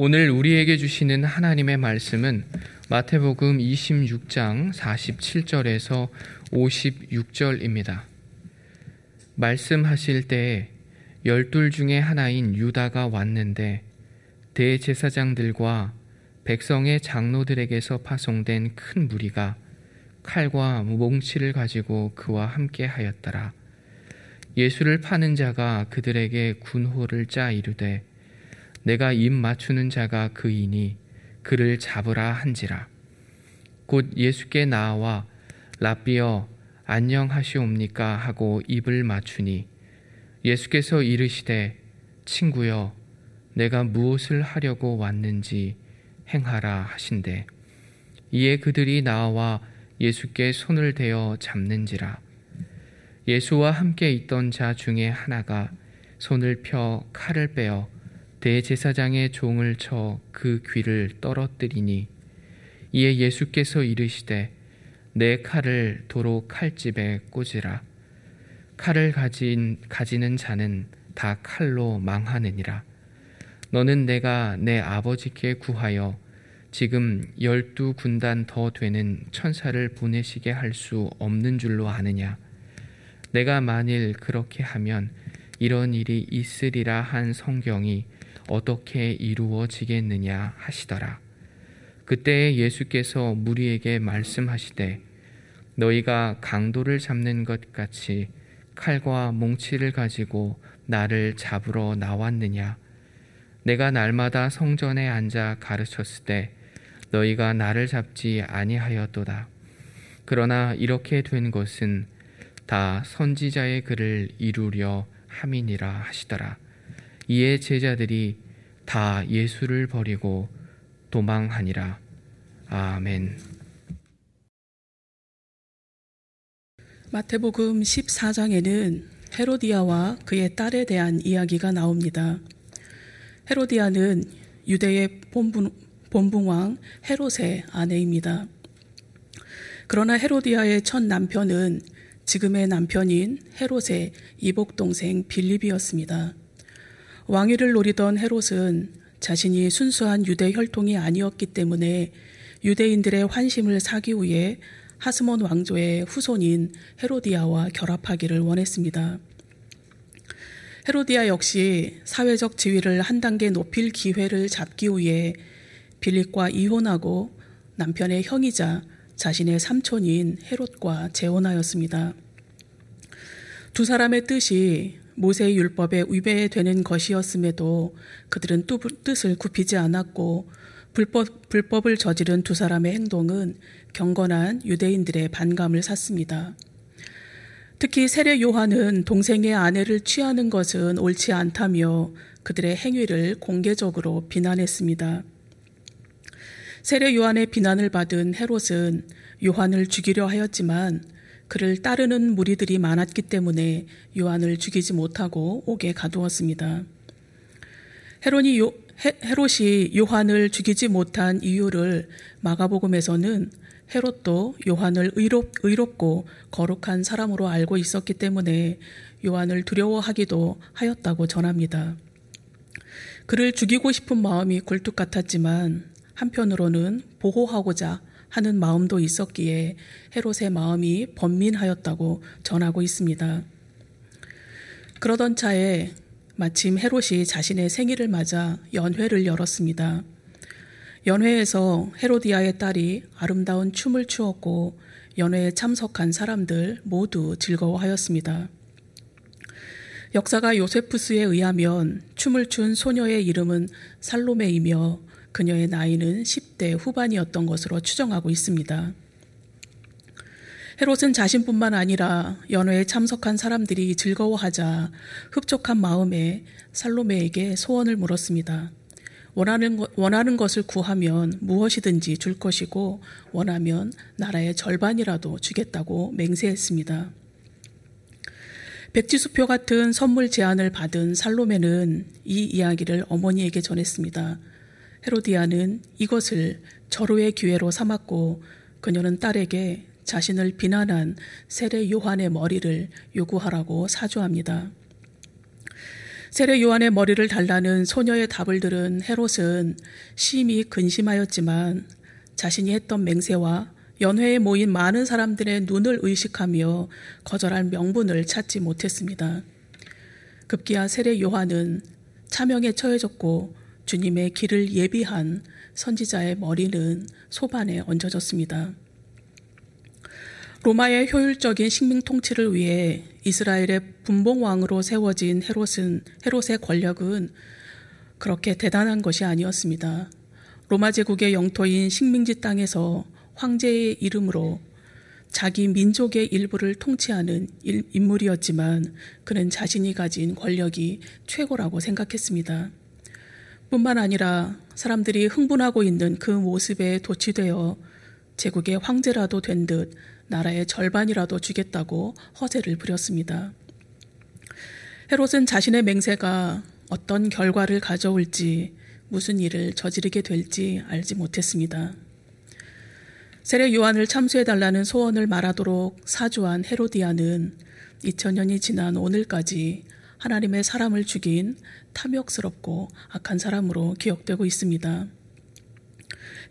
오늘 우리에게 주시는 하나님의 말씀은 마태복음 26장 47절에서 56절입니다. 말씀하실 때에 열둘 중에 하나인 유다가 왔는데 대제사장들과 백성의 장로들에게서 파송된 큰 무리가 칼과 몽치를 가지고 그와 함께 하였더라. 예수를 파는 자가 그들에게 군호를 짜 이르되 내가 입 맞추는 자가 그이니 그를 잡으라 한지라. 곧 예수께 나와 라비어 안녕하시옵니까? 하고 입을 맞추니 예수께서 이르시되 친구여 내가 무엇을 하려고 왔는지 행하라 하신대. 이에 그들이 나와 예수께 손을 대어 잡는지라. 예수와 함께 있던 자 중에 하나가 손을 펴 칼을 빼어 대제사장의 종을 쳐 그 귀를 떨어뜨리니 이에 예수께서 이르시되 내 칼을 도로 칼집에 꽂으라. 칼을 가진 가지는 자는 다 칼로 망하느니라. 너는 내가 내 아버지께 구하여 지금 열두 군단 더 되는 천사를 보내시게 할 수 없는 줄로 아느냐? 내가 만일 그렇게 하면 이런 일이 있으리라 한 성경이 어떻게 이루어지겠느냐 하시더라. 그때 예수께서 무리에게 말씀하시되 너희가 강도를 잡는 것 같이 칼과 몽치를 가지고 나를 잡으러 나왔느냐? 내가 날마다 성전에 앉아 가르쳤을 때 너희가 나를 잡지 아니하였도다. 그러나 이렇게 된 것은 다 선지자의 글을 이루려 함이니라 하시더라. 이에 제자들이 다 예수를 버리고 도망하니라. 아멘. 마태복음 14장에는 헤로디아와 그의 딸에 대한 이야기가 나옵니다. 헤로디아는 유대의 본분, 본붕왕 헤롯의 아내입니다. 그러나 헤로디아의 첫 남편은 지금의 남편인 헤롯의 이복 동생 빌립이었습니다. 왕위를 노리던 헤롯은 자신이 순수한 유대 혈통이 아니었기 때문에 유대인들의 환심을 사기 위해 하스몬 왕조의 후손인 헤로디아와 결합하기를 원했습니다. 헤로디아 역시 사회적 지위를 한 단계 높일 기회를 잡기 위해 빌립과 이혼하고 남편의 형이자 자신의 삼촌인 헤롯과 재혼하였습니다. 두 사람의 뜻이 모세의 율법에 위배되는 것이었음에도 그들은 뜻을 굽히지 않았고 불법, 불법을 저지른 두 사람의 행동은 경건한 유대인들의 반감을 샀습니다. 특히 세례 요한은 동생의 아내를 취하는 것은 옳지 않다며 그들의 행위를 공개적으로 비난했습니다. 세례 요한의 비난을 받은 헤롯은 요한을 죽이려 하였지만 그를 따르는 무리들이 많았기 때문에 요한을 죽이지 못하고 옥에 가두었습니다. 헤롯이, 요, 헤롯이 요한을 죽이지 못한 이유를 마가복음에서는 헤롯도 요한을 의롭, 의롭고 거룩한 사람으로 알고 있었기 때문에 요한을 두려워하기도 하였다고 전합니다. 그를 죽이고 싶은 마음이 굴뚝 같았지만 한편으로는 보호하고자 하는 마음도 있었기에 헤롯의 마음이 번민하였다고 전하고 있습니다. 그러던 차에 마침 헤롯이 자신의 생일을 맞아 연회를 열었습니다. 연회에서 헤로디아의 딸이 아름다운 춤을 추었고 연회에 참석한 사람들 모두 즐거워하였습니다. 역사가 요세푸스에 의하면 춤을 춘 소녀의 이름은 살로메이며 그녀의 나이는 10대 후반이었던 것으로 추정하고 있습니다. 헤롯은 자신뿐만 아니라 연회에 참석한 사람들이 즐거워하자 흡족한 마음에 살로메에게 소원을 물었습니다. 원하는, 원하는 것을 구하면 무엇이든지 줄 것이고 원하면 나라의 절반이라도 주겠다고 맹세했습니다. 백지수표 같은 선물 제안을 받은 살로메는 이 이야기를 어머니에게 전했습니다. 헤로디아는 이것을 절호의 기회로 삼았고 그녀는 딸에게 자신을 비난한 세례 요한의 머리를 요구하라고 사주합니다. 세례 요한의 머리를 달라는 소녀의 답을 들은 헤롯은 심히 근심하였지만 자신이 했던 맹세와 연회에 모인 많은 사람들의 눈을 의식하며 거절할 명분을 찾지 못했습니다. 급기야 세례 요한은 차명에 처해졌고 주님의 길을 예비한 선지자의 머리는 소반에 얹어졌습니다. 로마의 효율적인 식민 통치를 위해 이스라엘의 분봉왕으로 세워진 헤롯은 헤롯의 권력은 그렇게 대단한 것이 아니었습니다. 로마 제국의 영토인 식민지 땅에서 황제의 이름으로 자기 민족의 일부를 통치하는 인물이었지만 그는 자신이 가진 권력이 최고라고 생각했습니다. 뿐만 아니라 사람들이 흥분하고 있는 그 모습에 도취되어 제국의 황제라도 된 듯 나라의 절반이라도 주겠다고 허세를 부렸습니다. 헤롯은 자신의 맹세가 어떤 결과를 가져올지 무슨 일을 저지르게 될지 알지 못했습니다. 세례 요한을 참수해달라는 소원을 말하도록 사주한 헤로디아는 2000년이 지난 오늘까지 하나님의 사람을 죽인 탐욕스럽고 악한 사람으로 기억되고 있습니다.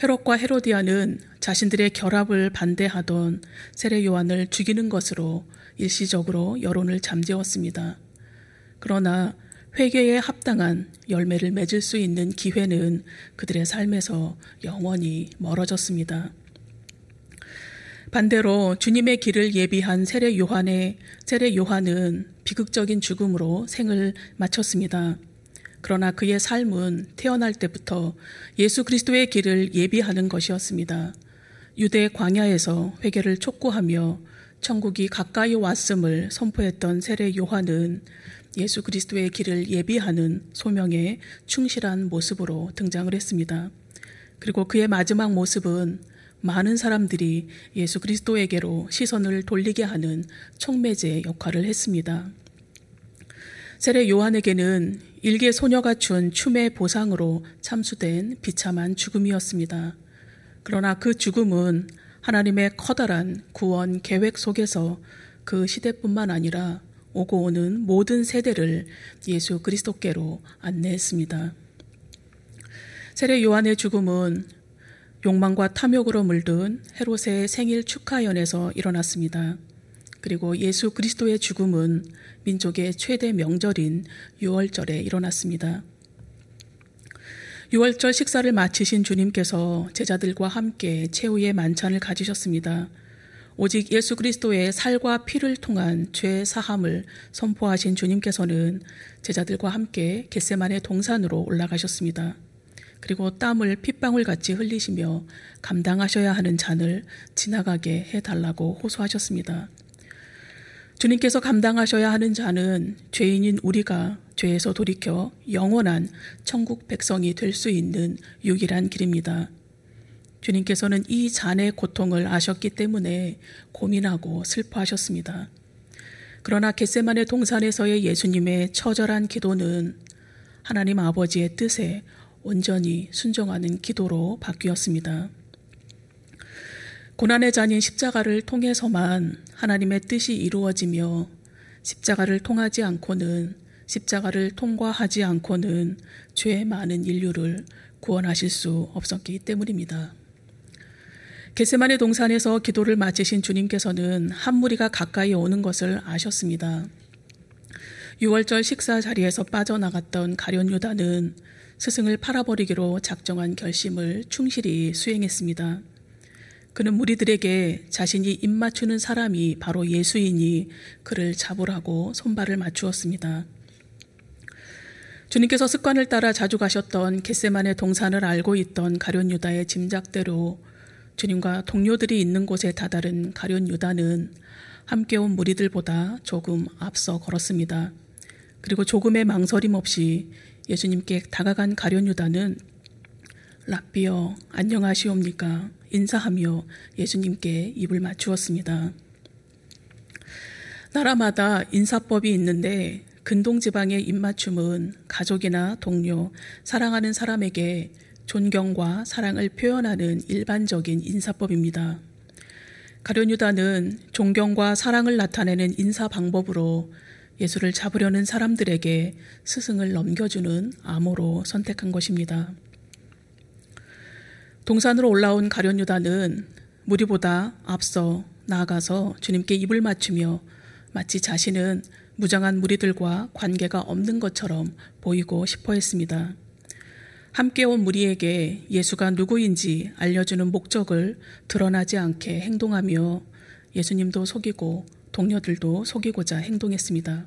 헤롯과 헤로디아는 자신들의 결합을 반대하던 세례 요한을 죽이는 것으로 일시적으로 여론을 잠재웠습니다. 그러나 회개에 합당한 열매를 맺을 수 있는 기회는 그들의 삶에서 영원히 멀어졌습니다. 반대로 주님의 길을 예비한 세례 요한의 세례 요한은 비극적인 죽음으로 생을 마쳤습니다. 그러나 그의 삶은 태어날 때부터 예수 그리스도의 길을 예비하는 것이었습니다. 유대 광야에서 회개를 촉구하며 천국이 가까이 왔음을 선포했던 세례 요한은 예수 그리스도의 길을 예비하는 소명에 충실한 모습으로 등장을 했습니다. 그리고 그의 마지막 모습은 많은 사람들이 예수 그리스도에게로 시선을 돌리게 하는 촉매제 역할을 했습니다. 세례 요한에게는 일개 소녀가 준 춤의 보상으로 참수된 비참한 죽음이었습니다. 그러나 그 죽음은 하나님의 커다란 구원 계획 속에서 그 시대뿐만 아니라 오고 오는 모든 세대를 예수 그리스도께로 안내했습니다. 세례 요한의 죽음은 욕망과 탐욕으로 물든 헤롯의 생일 축하연에서 일어났습니다. 그리고 예수 그리스도의 죽음은 민족의 최대 명절인 6월절에 일어났습니다. 6월절 식사를 마치신 주님께서 제자들과 함께 최후의 만찬을 가지셨습니다. 오직 예수 그리스도의 살과 피를 통한 죄 사함을 선포하신 주님께서는 제자들과 함께 겟세만의 동산으로 올라가셨습니다. 그리고 땀을 핏방울 같이 흘리시며 감당하셔야 하는 잔을 지나가게 해달라고 호소하셨습니다. 주님께서 감당하셔야 하는 잔은 죄인인 우리가 죄에서 돌이켜 영원한 천국 백성이 될 수 있는 유일한 길입니다. 주님께서는 이 잔의 고통을 아셨기 때문에 고민하고 슬퍼하셨습니다. 그러나 겟세만의 동산에서의 예수님의 처절한 기도는 하나님 아버지의 뜻에 온전히 순종하는 기도로 바뀌었습니다. 고난의 잔인 십자가를 통해서만 하나님의 뜻이 이루어지며 십자가를 통하지 않고는 십자가를 통과하지 않고는 죄 많은 인류를 구원하실 수 없었기 때문입니다. 게세만의 동산에서 기도를 마치신 주님께서는 한 무리가 가까이 오는 것을 아셨습니다. 6월절 식사 자리에서 빠져나갔던 가련 유다는 스승을 팔아버리기로 작정한 결심을 충실히 수행했습니다. 그는 무리들에게 자신이 입맞추는 사람이 바로 예수이니 그를 잡으라고 손발을 맞추었습니다. 주님께서 습관을 따라 자주 가셨던 겟세만의 동산을 알고 있던 가련 유다의 짐작대로 주님과 동료들이 있는 곳에 다다른 가련 유다는 함께 온 무리들보다 조금 앞서 걸었습니다. 그리고 조금의 망설임 없이 예수님께 다가간 가련 유다는 랍비어 안녕하시옵니까 인사하며 예수님께 입을 맞추었습니다. 나라마다 인사법이 있는데 근동 지방의 입맞춤은 가족이나 동료, 사랑하는 사람에게 존경과 사랑을 표현하는 일반적인 인사법입니다. 가룟 유다는 존경과 사랑을 나타내는 인사 방법으로 예수를 잡으려는 사람들에게 스승을 넘겨주는 암호로 선택한 것입니다. 동산으로 올라온 가련 유다는 무리보다 앞서 나아가서 주님께 입을 맞추며 마치 자신은 무장한 무리들과 관계가 없는 것처럼 보이고 싶어 했습니다. 함께 온 무리에게 예수가 누구인지 알려주는 목적을 드러나지 않게 행동하며 예수님도 속이고 동료들도 속이고자 행동했습니다.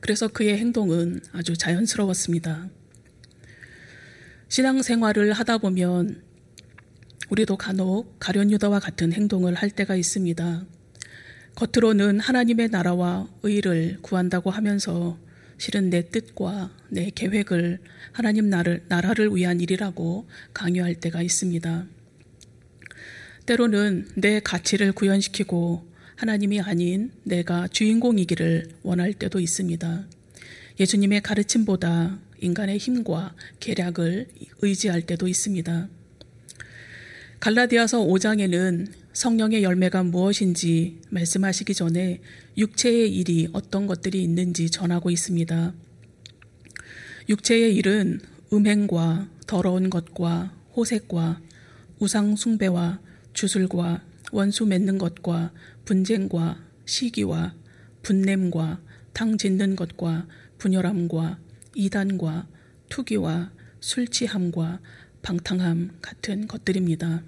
그래서 그의 행동은 아주 자연스러웠습니다. 신앙생활을 하다 보면 우리도 간혹 가련 유다와 같은 행동을 할 때가 있습니다. 겉으로는 하나님의 나라와 의를 구한다고 하면서 실은 내 뜻과 내 계획을 하나님 나를, 나라를 위한 일이라고 강요할 때가 있습니다. 때로는 내 가치를 구현시키고 하나님이 아닌 내가 주인공이기를 원할 때도 있습니다. 예수님의 가르침보다 인간의 힘과 계략을 의지할 때도 있습니다. 갈라디아서 5장에는 성령의 열매가 무엇인지 말씀하시기 전에 육체의 일이 어떤 것들이 있는지 전하고 있습니다. 육체의 일은 음행과 더러운 것과 호색과 우상 숭배와 주술과 원수 맺는 것과 분쟁과 시기와 분냄과 당 짓는 것과 분열함과 이단과 투기와 술 취함과 방탕함 같은 것들입니다.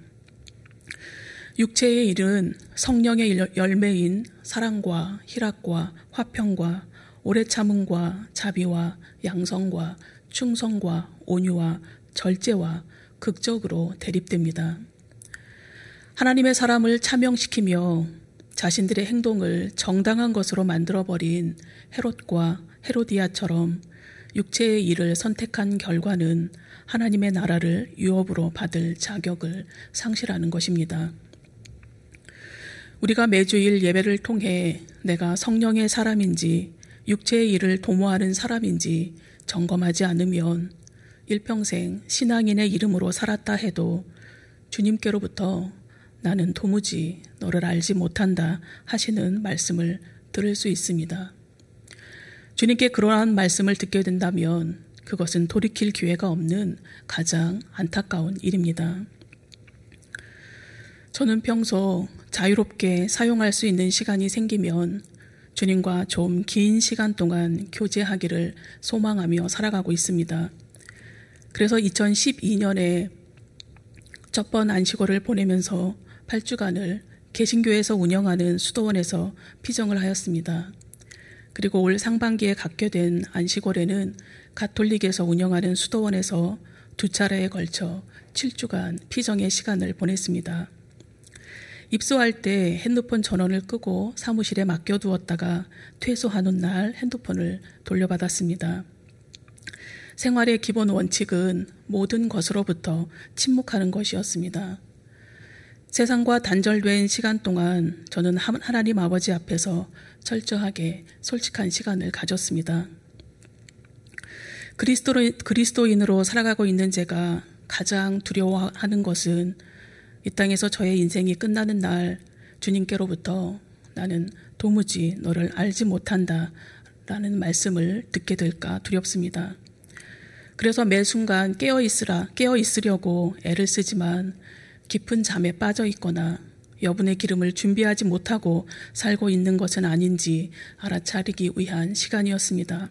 육체의 일은 성령의 열매인 사랑과 희락과 화평과 오래 참음과 자비와 양성과 충성과 온유와 절제와 극적으로 대립됩니다. 하나님의 사람을 차명시키며 자신들의 행동을 정당한 것으로 만들어버린 헤롯과 헤로디아처럼 육체의 일을 선택한 결과는 하나님의 나라를 유업으로 받을 자격을 상실하는 것입니다. 우리가 매주일 예배를 통해 내가 성령의 사람인지 육체의 일을 도모하는 사람인지 점검하지 않으면 일평생 신앙인의 이름으로 살았다 해도 주님께로부터 나는 도무지 너를 알지 못한다 하시는 말씀을 들을 수 있습니다. 주님께 그러한 말씀을 듣게 된다면 그것은 돌이킬 기회가 없는 가장 안타까운 일입니다. 저는 평소 자유롭게 사용할 수 있는 시간이 생기면 주님과 좀 긴 시간 동안 교제하기를 소망하며 살아가고 있습니다. 그래서 2012년에 첫 번 안식월을 보내면서 8주간을 개신교에서 운영하는 수도원에서 피정을 하였습니다. 그리고 올 상반기에 갖게 된 안식월에는 가톨릭에서 운영하는 수도원에서 두 차례에 걸쳐 7주간 피정의 시간을 보냈습니다. 입소할 때 핸드폰 전원을 끄고 사무실에 맡겨두었다가 퇴소하는 날 핸드폰을 돌려받았습니다. 생활의 기본 원칙은 모든 것으로부터 침묵하는 것이었습니다. 세상과 단절된 시간 동안 저는 하나님 아버지 앞에서 철저하게 솔직한 시간을 가졌습니다. 그리스도인으로 살아가고 있는 제가 가장 두려워하는 것은 이 땅에서 저의 인생이 끝나는 날 주님께로부터 나는 도무지 너를 알지 못한다 라는 말씀을 듣게 될까 두렵습니다. 그래서 매 순간 깨어 있으라, 깨어 있으려고 애를 쓰지만 깊은 잠에 빠져 있거나 여분의 기름을 준비하지 못하고 살고 있는 것은 아닌지 알아차리기 위한 시간이었습니다.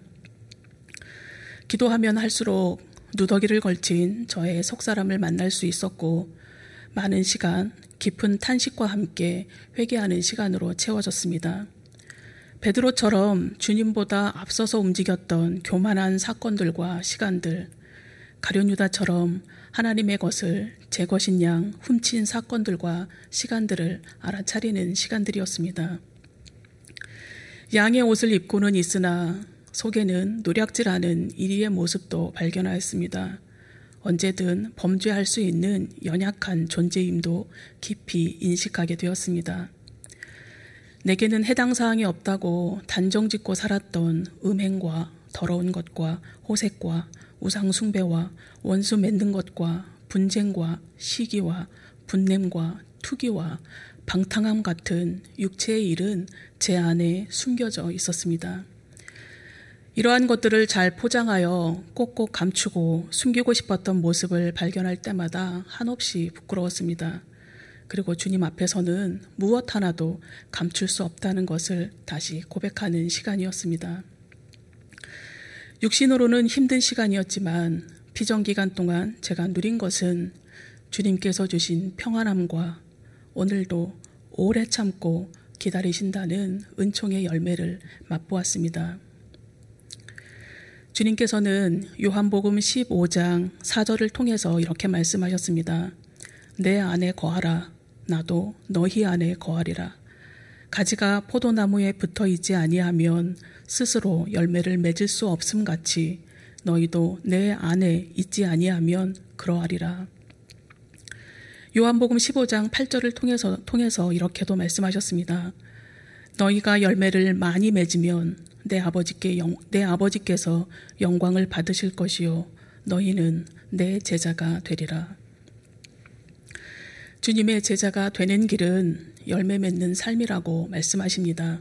기도하면 할수록 누더기를 걸친 저의 속사람을 만날 수 있었고 많은 시간 깊은 탄식과 함께 회개하는 시간으로 채워졌습니다. 베드로처럼 주님보다 앞서서 움직였던 교만한 사건들과 시간들, 가룟유다처럼 하나님의 것을 제 것인 양 훔친 사건들과 시간들을 알아차리는 시간들이었습니다. 양의 옷을 입고는 있으나 속에는 노략질하는 이리의 모습도 발견하였습니다. 언제든 범죄할 수 있는 연약한 존재임도 깊이 인식하게 되었습니다. 내게는 해당 사항이 없다고 단정 짓고 살았던 음행과 더러운 것과 호색과 우상숭배와 원수 맺는 것과 분쟁과 시기와 분냄과 투기와 방탕함 같은 육체의 일은 제 안에 숨겨져 있었습니다. 이러한 것들을 잘 포장하여 꼭꼭 감추고 숨기고 싶었던 모습을 발견할 때마다 한없이 부끄러웠습니다. 그리고 주님 앞에서는 무엇 하나도 감출 수 없다는 것을 다시 고백하는 시간이었습니다. 육신으로는 힘든 시간이었지만 피정 기간 동안 제가 누린 것은 주님께서 주신 평안함과 오늘도 오래 참고 기다리신다는 은총의 열매를 맛보았습니다. 주님께서는 요한복음 15장 4절을 통해서 이렇게 말씀하셨습니다. 내 안에 거하라. 나도 너희 안에 거하리라. 가지가 포도나무에 붙어 있지 아니하면 스스로 열매를 맺을 수 없음 같이 너희도 내 안에 있지 아니하면 그러하리라. 요한복음 15장 8절을 통해서 통해서 이렇게도 말씀하셨습니다. 너희가 열매를 많이 맺으면 내 아버지께 영, 내 아버지께서 영광을 받으실 것이요 너희는 내 제자가 되리라. 주님의 제자가 되는 길은 열매 맺는 삶이라고 말씀하십니다.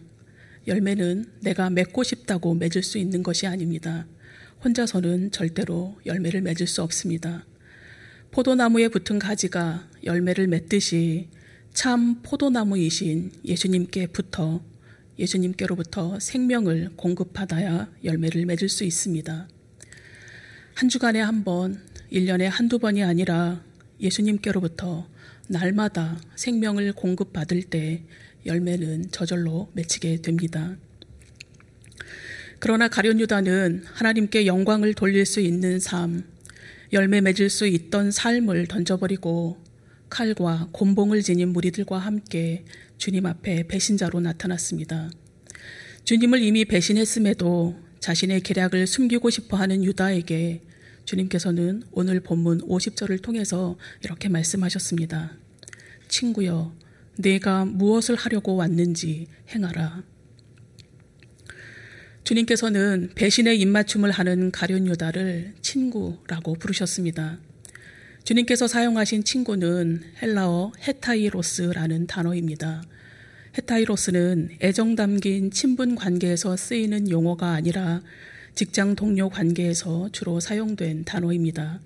열매는 내가 맺고 싶다고 맺을 수 있는 것이 아닙니다. 혼자서는 절대로 열매를 맺을 수 없습니다. 포도나무에 붙은 가지가 열매를 맺듯이 참 포도나무이신 예수님께 붙어 예수님께로부터 생명을 공급받아야 열매를 맺을 수 있습니다. 한 주간에 한 번, 1년에 한두 번이 아니라 예수님께로부터 날마다 생명을 공급받을 때 열매는 저절로 맺히게 됩니다. 그러나 가련 유다는 하나님께 영광을 돌릴 수 있는 삶, 열매 맺을 수 있던 삶을 던져버리고 칼과 곤봉을 지닌 무리들과 함께 주님 앞에 배신자로 나타났습니다. 주님을 이미 배신했음에도 자신의 계략을 숨기고 싶어 하는 유다에게 주님께서는 오늘 본문 50절을 통해서 이렇게 말씀하셨습니다. 친구여, 내가 무엇을 하려고 왔는지 행하라. 주님께서는 배신의 입맞춤을 하는 가련 유다를 친구라고 부르셨습니다. 주님께서 사용하신 친구는 헬라어 헤타이로스라는 단어입니다. 헤타이로스는 애정 담긴 친분 관계에서 쓰이는 용어가 아니라 직장 동료 관계에서 주로 사용된 단어입니다.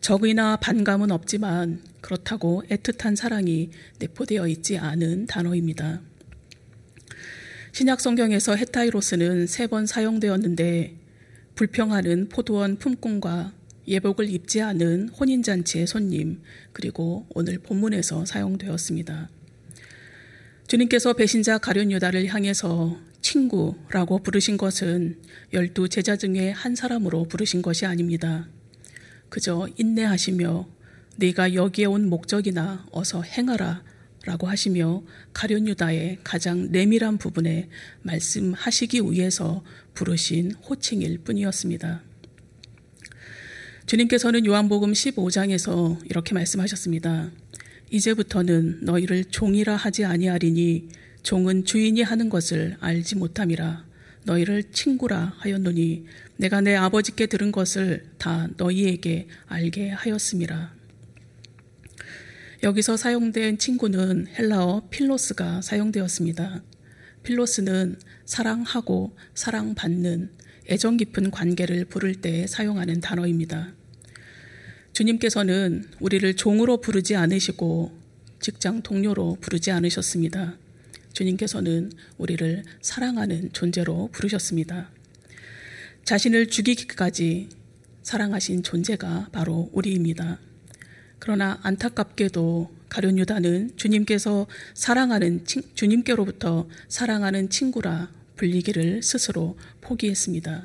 적이나 반감은 없지만 그렇다고 애틋한 사랑이 내포되어 있지 않은 단어입니다. 신약 성경에서 헤타이로스는 세 번 사용되었는데 불평하는 포도원 품꾼과 예복을 입지 않은 혼인잔치의 손님, 그리고 오늘 본문에서 사용되었습니다. 주님께서 배신자 가룟 유다를 향해서 친구라고 부르신 것은 열두 제자 중에 한 사람으로 부르신 것이 아닙니다. 그저 인내하시며 네가 여기에 온 목적이나 어서 행하라 라고 하시며 가룟 유다의 가장 내밀한 부분에 말씀하시기 위해서 부르신 호칭일 뿐이었습니다. 주님께서는 요한복음 15장에서 이렇게 말씀하셨습니다. 이제부터는 너희를 종이라 하지 아니하리니 종은 주인이 하는 것을 알지 못함이라 너희를 친구라 하였노니 내가 내 아버지께 들은 것을 다 너희에게 알게 하였음이라. 여기서 사용된 친구는 헬라어 필로스가 사용되었습니다. 필로스는 사랑하고 사랑받는 애정 깊은 관계를 부를 때 사용하는 단어입니다. 주님께서는 우리를 종으로 부르지 않으시고 직장 동료로 부르지 않으셨습니다. 주님께서는 우리를 사랑하는 존재로 부르셨습니다. 자신을 죽이기까지 사랑하신 존재가 바로 우리입니다. 그러나 안타깝게도 가룟 유다는 주님께서 사랑하는 주님께로부터 사랑하는 친구라 불리기를 스스로 포기했습니다.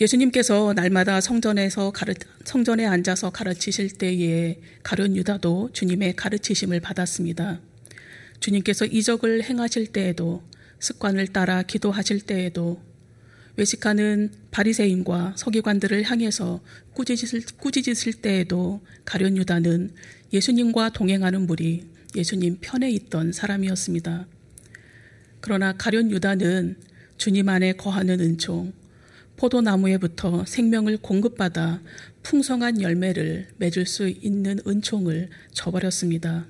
예수님께서 날마다 성전에서 가르, 성전에 앉아서 가르치실 때에 가룟 유다도 주님의 가르치심을 받았습니다. 주님께서 이적을 행하실 때에도 습관을 따라 기도하실 때에도 외식하는 바리새인과 서기관들을 향해서 꾸짖으실, 꾸짖으실 때에도 가련 유다는 예수님과 동행하는 무리 예수님 편에 있던 사람이었습니다. 그러나 가련 유다는 주님 안에 거하는 은총, 포도나무에부터 생명을 공급받아 풍성한 열매를 맺을 수 있는 은총을 저버렸습니다.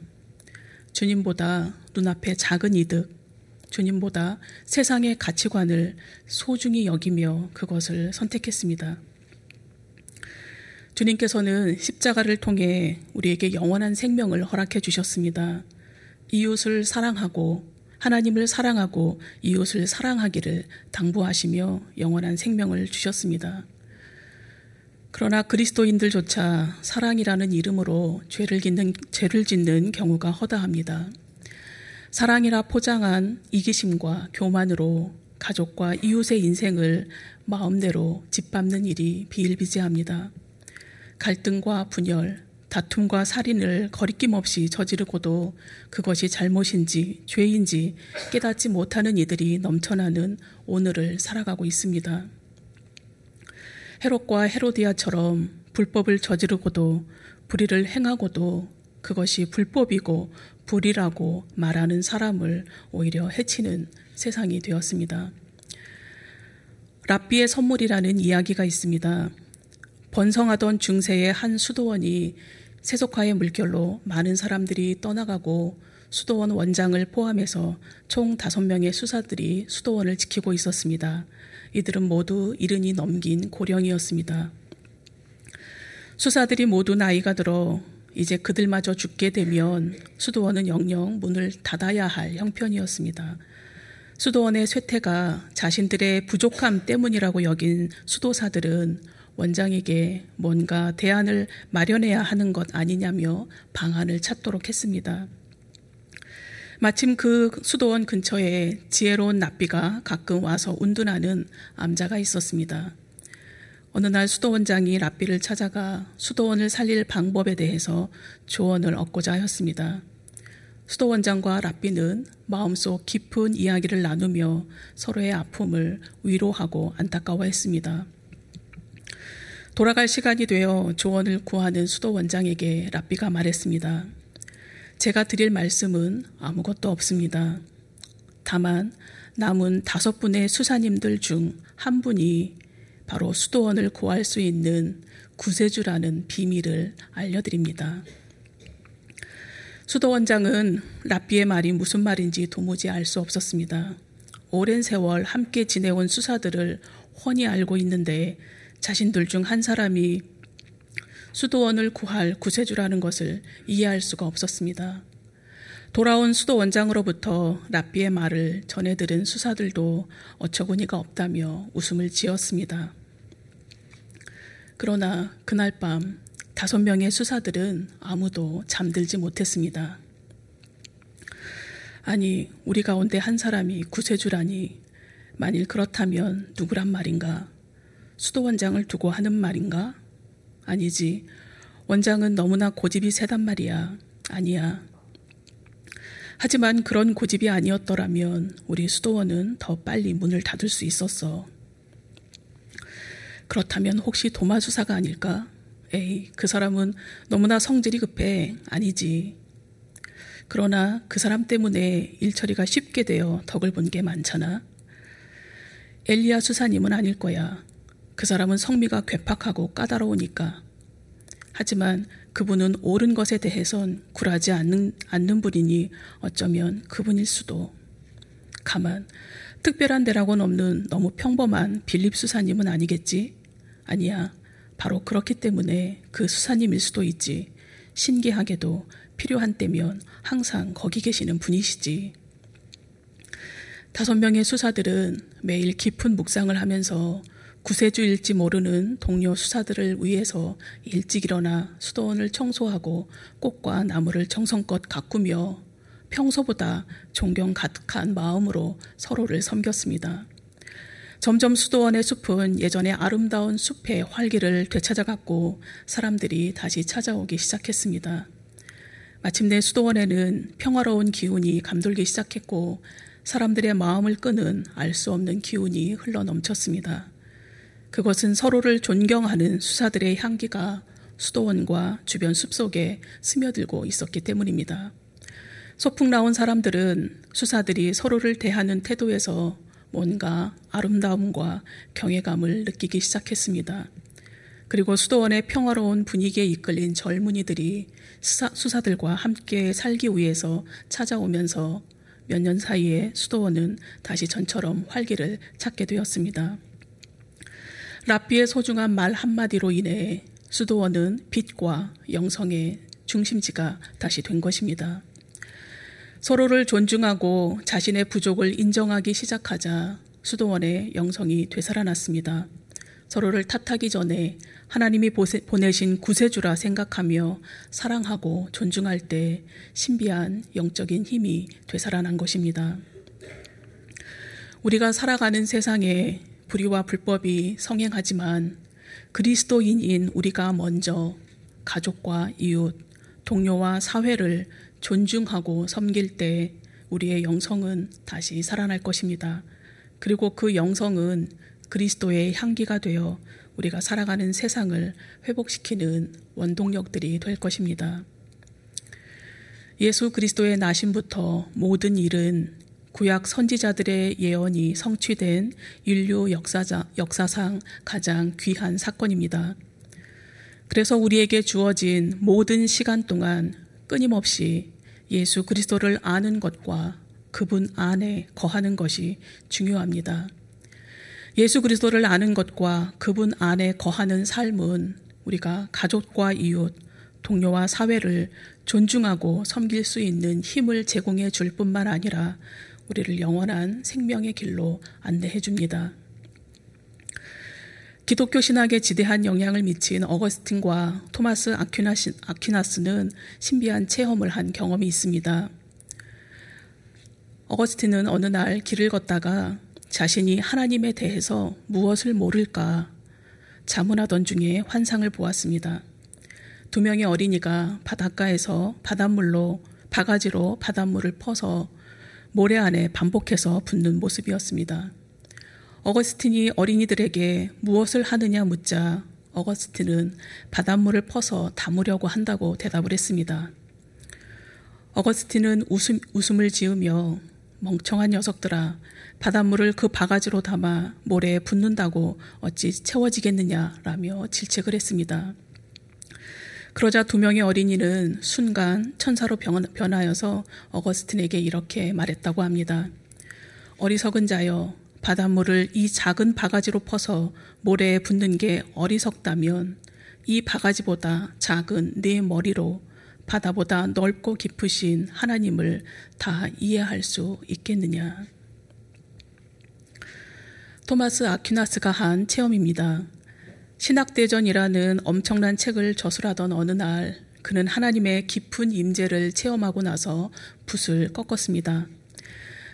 주님보다 눈앞에 작은 이득, 주님보다 세상의 가치관을 소중히 여기며 그것을 선택했습니다. 주님께서는 십자가를 통해 우리에게 영원한 생명을 허락해 주셨습니다. 이웃을 사랑하고 하나님을 사랑하고 이웃을 사랑하기를 당부하시며 영원한 생명을 주셨습니다. 그러나 그리스도인들조차 사랑이라는 이름으로 죄를 짓는, 죄를 짓는 경우가 허다합니다. 사랑이라 포장한 이기심과 교만으로 가족과 이웃의 인생을 마음대로 짓밟는 일이 비일비재합니다. 갈등과 분열, 다툼과 살인을 거리낌 없이 저지르고도 그것이 잘못인지 죄인지 깨닫지 못하는 이들이 넘쳐나는 오늘을 살아가고 있습니다. 헤롯과 헤로디아처럼 불법을 저지르고도 불의를 행하고도 그것이 불법이고 불이라고 말하는 사람을 오히려 해치는 세상이 되었습니다. 랍비의 선물이라는 이야기가 있습니다. 번성하던 중세의 한 수도원이 세속화의 물결로 많은 사람들이 떠나가고 수도원 원장을 포함해서 총 다섯 명의 수사들이 수도원을 지키고 있었습니다. 이들은 모두 이른이 넘긴 고령이었습니다. 수사들이 모두 나이가 들어 이제 그들마저 죽게 되면 수도원은 영영 문을 닫아야 할 형편이었습니다. 수도원의 쇠퇴가 자신들의 부족함 때문이라고 여긴 수도사들은 원장에게 뭔가 대안을 마련해야 하는 것 아니냐며 방안을 찾도록 했습니다. 마침 그 수도원 근처에 지혜로운 납비가 가끔 와서 운둔하는 암자가 있었습니다. 어느 날 수도원장이 랍비를 찾아가 수도원을 살릴 방법에 대해서 조언을 얻고자 하였습니다. 수도원장과 랍비는 마음속 깊은 이야기를 나누며 서로의 아픔을 위로하고 안타까워했습니다. 돌아갈 시간이 되어 조언을 구하는 수도원장에게 랍비가 말했습니다. 제가 드릴 말씀은 아무것도 없습니다. 다만 남은 다섯 분의 수사님들 중 한 분이 바로 수도원을 구할 수 있는 구세주라는 비밀을 알려드립니다. 수도원장은 랍비의 말이 무슨 말인지 도무지 알 수 없었습니다. 오랜 세월 함께 지내온 수사들을 훤히 알고 있는데 자신들 중 한 사람이 수도원을 구할 구세주라는 것을 이해할 수가 없었습니다. 돌아온 수도 원장으로부터 랍비의 말을 전해 들은 수사들도 어처구니가 없다며 웃음을 지었습니다. 그러나 그날 밤 다섯 명의 수사들은 아무도 잠들지 못했습니다. 아니, 우리 가운데 한 사람이 구세주라니, 만일 그렇다면 누구란 말인가? 수도 원장을 두고 하는 말인가? 아니지. 원장은 너무나 고집이 세단 말이야. 아니야. 하지만 그런 고집이 아니었더라면 우리 수도원은 더 빨리 문을 닫을 수 있었어. 그렇다면 혹시 도마수사가 아닐까? 에이, 그 사람은 너무나 성질이 급해. 아니지. 그러나 그 사람 때문에 일처리가 쉽게 되어 덕을 본 게 많잖아. 엘리야 수사님은 아닐 거야. 그 사람은 성미가 괴팍하고 까다로우니까. 하지만 그분은 옳은 것에 대해선 굴하지 않는, 않는 분이니 어쩌면 그분일 수도. 가만, 특별한 데라고는 없는 너무 평범한 빌립 수사님은 아니겠지? 아니야. 바로 그렇기 때문에 그 수사님일 수도 있지. 신기하게도 필요한 때면 항상 거기 계시는 분이시지. 다섯 명의 수사들은 매일 깊은 묵상을 하면서 구세주일지 모르는 동료 수사들을 위해서 일찍 일어나 수도원을 청소하고 꽃과 나무를 정성껏 가꾸며 평소보다 존경 가득한 마음으로 서로를 섬겼습니다. 점점 수도원의 숲은 예전의 아름다운 숲의 활기를 되찾아갔고 사람들이 다시 찾아오기 시작했습니다. 마침내 수도원에는 평화로운 기운이 감돌기 시작했고 사람들의 마음을 끄는 알 수 없는 기운이 흘러 넘쳤습니다. 그것은 서로를 존경하는 수사들의 향기가 수도원과 주변 숲속에 스며들고 있었기 때문입니다. 소풍 나온 사람들은 수사들이 서로를 대하는 태도에서 뭔가 아름다움과 경외감을 느끼기 시작했습니다. 그리고 수도원의 평화로운 분위기에 이끌린 젊은이들이 수사, 수사들과 함께 살기 위해서 찾아오면서 몇 년 사이에 수도원은 다시 전처럼 활기를 찾게 되었습니다. 랍비의 소중한 말 한마디로 인해 수도원은 빛과 영성의 중심지가 다시 된 것입니다. 서로를 존중하고 자신의 부족을 인정하기 시작하자 수도원의 영성이 되살아났습니다. 서로를 탓하기 전에 하나님이 보내신 구세주라 생각하며 사랑하고 존중할 때 신비한 영적인 힘이 되살아난 것입니다. 우리가 살아가는 세상에 불의와 불법이 성행하지만 그리스도인인 우리가 먼저 가족과 이웃, 동료와 사회를 존중하고 섬길 때 우리의 영성은 다시 살아날 것입니다. 그리고 그 영성은 그리스도의 향기가 되어 우리가 살아가는 세상을 회복시키는 원동력들이 될 것입니다. 예수 그리스도의 나심부터 모든 일은 구약 선지자들의 예언이 성취된 인류 역사자, 역사상 가장 귀한 사건입니다. 그래서 우리에게 주어진 모든 시간 동안 끊임없이 예수 그리스도를 아는 것과 그분 안에 거하는 것이 중요합니다. 예수 그리스도를 아는 것과 그분 안에 거하는 삶은 우리가 가족과 이웃, 동료와 사회를 존중하고 섬길 수 있는 힘을 제공해 줄 뿐만 아니라 우리를 영원한 생명의 길로 안내해 줍니다. 기독교 신학에 지대한 영향을 미친 어거스틴과 토마스 아퀴나스, 아퀴나스는 신비한 체험을 한 경험이 있습니다. 어거스틴은 어느 날 길을 걷다가 자신이 하나님에 대해서 무엇을 모를까 자문하던 중에 환상을 보았습니다. 두 명의 어린이가 바닷가에서 바닷물로 바가지로 바닷물을 퍼서 모래 안에 반복해서 붓는 모습이었습니다. 어거스틴이 어린이들에게 무엇을 하느냐 묻자 어거스틴은 바닷물을 퍼서 담으려고 한다고 대답을 했습니다. 어거스틴은 웃음, 웃음을 지으며 멍청한 녀석들아 바닷물을 그 바가지로 담아 모래에 붓는다고 어찌 채워지겠느냐라며 질책을 했습니다. 그러자 두 명의 어린이는 순간 천사로 변하여서 어거스틴에게 이렇게 말했다고 합니다. 어리석은 자여, 바닷물을 이 작은 바가지로 퍼서 모래에 붓는 게 어리석다면 이 바가지보다 작은 내 머리로 바다보다 넓고 깊으신 하나님을 다 이해할 수 있겠느냐. 토마스 아퀴나스가 한 체험입니다. 신학대전이라는 엄청난 책을 저술하던 어느 날 그는 하나님의 깊은 임재를 체험하고 나서 붓을 꺾었습니다.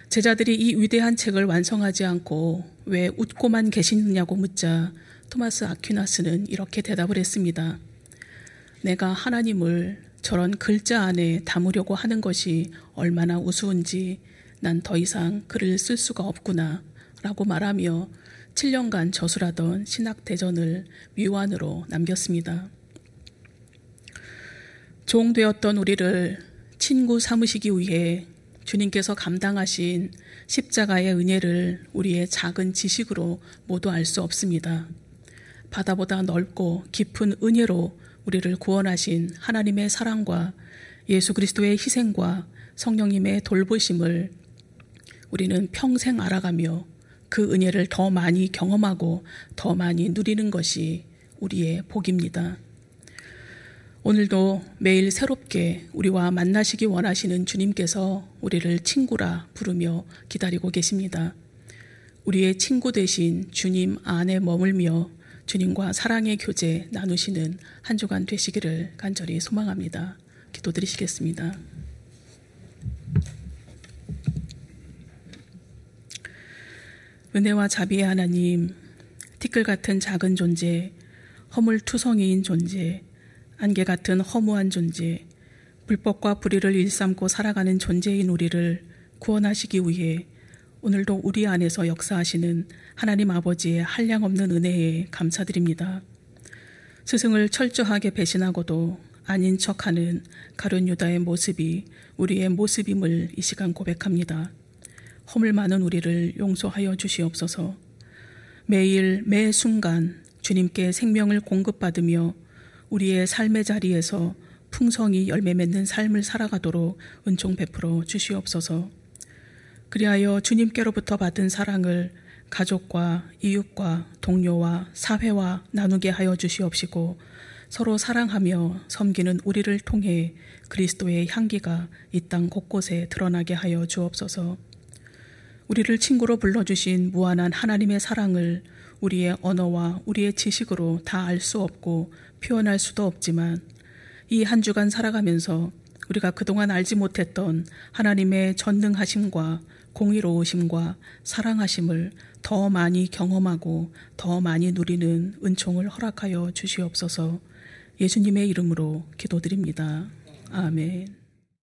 제자들이 이 위대한 책을 완성하지 않고 왜 웃고만 계시느냐고 묻자 토마스 아퀴나스는 이렇게 대답을 했습니다. 내가 하나님을 저런 글자 안에 담으려고 하는 것이 얼마나 우스운지 난 더 이상 글을 쓸 수가 없구나 라고 말하며 7년간 저술하던 신학대전을 미완으로 남겼습니다. 종되었던 우리를 친구 삼으시기 위해 주님께서 감당하신 십자가의 은혜를 우리의 작은 지식으로 모두 알 수 없습니다. 바다보다 넓고 깊은 은혜로 우리를 구원하신 하나님의 사랑과 예수 그리스도의 희생과 성령님의 돌보심을 우리는 평생 알아가며 그 은혜를 더 많이 경험하고 더 많이 누리는 것이 우리의 복입니다. 오늘도 매일 새롭게 우리와 만나시기 원하시는 주님께서 우리를 친구라 부르며 기다리고 계십니다. 우리의 친구 대신 주님 안에 머물며 주님과 사랑의 교제 나누시는 한 주간 되시기를 간절히 소망합니다. 기도드리시겠습니다. 은혜와 자비의 하나님, 티끌 같은 작은 존재, 허물투성이인 존재, 안개 같은 허무한 존재, 불법과 불의를 일삼고 살아가는 존재인 우리를 구원하시기 위해 오늘도 우리 안에서 역사하시는 하나님 아버지의 한량없는 은혜에 감사드립니다. 스승을 철저하게 배신하고도 아닌 척하는 가룟 유다의 모습이 우리의 모습임을 이 시간 고백합니다. 허물 많은 우리를 용서하여 주시옵소서. 매일 매 순간 주님께 생명을 공급받으며 우리의 삶의 자리에서 풍성히 열매 맺는 삶을 살아가도록 은총 베풀어 주시옵소서. 그리하여 주님께로부터 받은 사랑을 가족과 이웃과 동료와 사회와 나누게 하여 주시옵시고 서로 사랑하며 섬기는 우리를 통해 그리스도의 향기가 이 땅 곳곳에 드러나게 하여 주옵소서. 우리를 친구로 불러주신 무한한 하나님의 사랑을 우리의 언어와 우리의 지식으로 다 알 수 없고 표현할 수도 없지만 이 한 주간 살아가면서 우리가 그동안 알지 못했던 하나님의 전능하심과 공의로우심과 사랑하심을 더 많이 경험하고 더 많이 누리는 은총을 허락하여 주시옵소서 예수님의 이름으로 기도드립니다. 아멘.